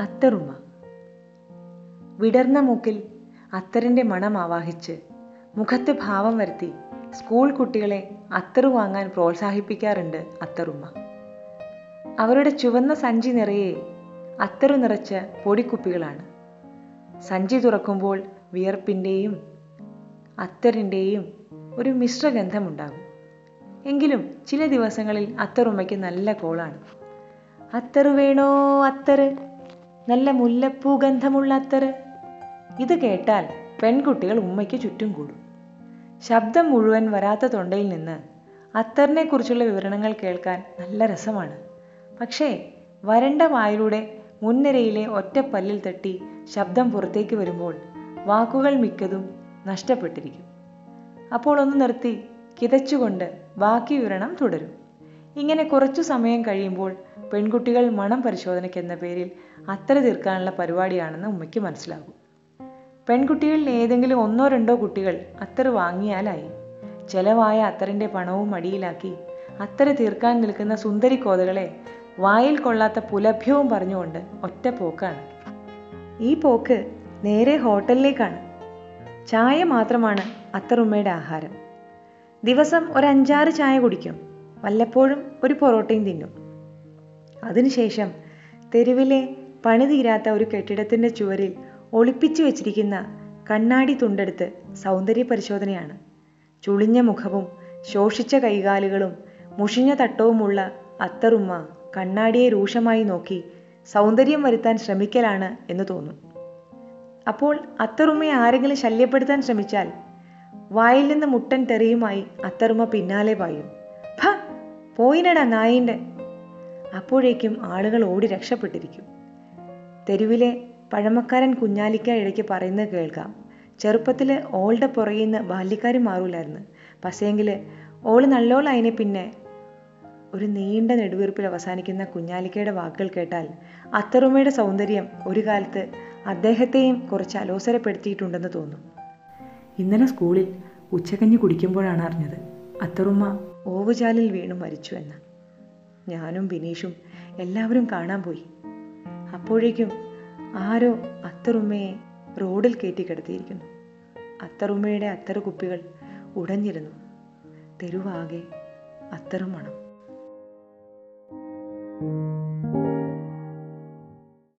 അത്തറുമ്മ വിടർന്ന മൂക്കിൽ അത്തറിന്റെ മണം ആവാഹിച്ച് മുഖത്ത് ഭാവം വരുത്തി സ്കൂൾ കുട്ടികളെ അത്തറു വാങ്ങാൻ പ്രോത്സാഹിപ്പിക്കാറുണ്ട് അത്തറുമ്മ. അവരുടെ ചുവന്ന സഞ്ചി നിറയെ അത്തറു നിറച്ച പൊടിക്കുപ്പികളാണ്. സഞ്ചി തുറക്കുമ്പോൾ വിയർപ്പിന്റെയും അത്തറിന്റെയും ഒരു മിശ്രഗന്ധമുണ്ടാകും എങ്കിലും ചില ദിവസങ്ങളിൽ അത്തറുമ്മയ്ക്ക് നല്ല കോളാണ്. അത്തറു വേണോ അത്തറ്? നല്ല മുല്ലപ്പൂ ഗന്ധമുള്ള അത്തറ് ഇത് കേട്ടാൽ പെൺകുട്ടികൾ ഉമ്മയ്ക്ക് ചുറ്റും കൂടും. ശബ്ദം മുഴുവൻ വരാത്ത തൊണ്ടയിൽ നിന്ന് അത്തറിനെ കുറിച്ചുള്ള വിവരണങ്ങൾ കേൾക്കാൻ നല്ല രസമാണ്. പക്ഷേ വരണ്ട വായിലൂടെ മുൻനിരയിലെ ഒറ്റപ്പല്ലിൽ തട്ടി ശബ്ദം പുറത്തേക്ക് വരുമ്പോൾ വാക്കുകൾ മിക്കതും നഷ്ടപ്പെട്ടിരിക്കും. അപ്പോൾ ഒന്ന് നിർത്തി കിതച്ചുകൊണ്ട് ബാക്കി വിവരണം തുടരും. ഇങ്ങനെ കുറച്ചു സമയം കഴിയുമ്പോൾ പെൺകുട്ടികൾ മണം പരിശോധനയ്ക്ക് എന്ന പേരിൽ അത്തര തീർക്കാനുള്ള പരിപാടിയാണെന്ന് ഉമ്മയ്ക്ക് മനസ്സിലാകും. പെൺകുട്ടികളിൽ ഏതെങ്കിലും ഒന്നോ രണ്ടോ കുട്ടികൾ അത്തറ് വാങ്ങിയാലായി. ചെലവായ അത്തറിന്റെ പണവും മടിയിലാക്കി അത്തറ് തീർക്കാൻ നിൽക്കുന്ന സുന്ദരി കോതകളെ വായിൽ കൊള്ളാത്ത പുലഭ്യവും പറഞ്ഞുകൊണ്ട് ഒറ്റ പോക്കാണ്. ഈ പോക്ക് നേരെ ഹോട്ടലിലേക്കാണ്. ചായ മാത്രമാണ് അത്തറുമ്മയുടെ ആഹാരം. ദിവസം ഒരു അഞ്ചാറ് ചായ കുടിക്കും. വല്ലപ്പോഴും ഒരു പൊറോട്ടയും തിന്നും. അതിനുശേഷം തെരുവിലെ പണി തീരാത്ത ഒരു കെട്ടിടത്തിന്റെ ചുവരിൽ ഒളിപ്പിച്ചു വെച്ചിരിക്കുന്ന കണ്ണാടി തുണ്ടെടുത്ത് സൗന്ദര്യ പരിശോധനയാണ്. ചുളിഞ്ഞ മുഖവും ശോഷിച്ച കൈകാലുകളും മുഷിഞ്ഞ തട്ടവുമുള്ള അത്തറുമ്മ കണ്ണാടിയെ രൂക്ഷമായി നോക്കി സൗന്ദര്യം വരുത്താൻ ശ്രമിക്കലാണ് എന്ന് തോന്നും. അപ്പോൾ അത്തറുമ്മയെ ആരെങ്കിലും ശല്യപ്പെടുത്താൻ ശ്രമിച്ചാൽ വായിൽ നിന്ന് മുട്ടൻ തെറിയുമായി അത്തറുമ്മ പിന്നാലെ പായും. ഭ! പോയിനടാ നായിന്റെ. അപ്പോഴേക്കും ആളുകൾ ഓടി രക്ഷപ്പെട്ടിരിക്കും. തെരുവിലെ പഴമക്കാരൻ കുഞ്ഞാലിക്ക ഇടയ്ക്ക് പറയുന്നത് കേൾക്കാം. ചെറുപ്പത്തിൽ ഓളുടെ പുറകിൽ നിന്ന് ബാല്യക്കാർ മാറൂലായിരുന്നു. പക്ഷേങ്കിൽ ഓൾ നല്ലോളതിനെ പിന്നെ ഒരു നീണ്ട നെടുവീർപ്പിൽ അവസാനിക്കുന്ന കുഞ്ഞാലിക്കയുടെ വാക്കുകൾ കേട്ടാൽ അത്തറുമ്മയുടെ സൗന്ദര്യം ഒരു കാലത്ത് അദ്ദേഹത്തെയും കുറച്ച് അലോസരപ്പെടുത്തിയിട്ടുണ്ടെന്ന് തോന്നും. ഇന്നലെ സ്കൂളിൽ ഉച്ചകഞ്ഞി കുടിക്കുമ്പോഴാണ് അറിഞ്ഞത്. അത്തറുമ്മ ഓവുചാലിൽ വീണു മരിച്ചു എന്ന്. ഞാനും ബിനീഷും എല്ലാവരും കാണാൻ പോയി. അപ്പോഴേക്കും ആരോ അത്തറുമ്മയെ റോഡിൽ കയറ്റി കിടത്തിയിരിക്കുന്നു. അത്തറുമ്മയുടെ അത്തറ് കുപ്പികൾ ഉടഞ്ഞിരുന്നു. തെരുവാകെ അത്തറും മണം.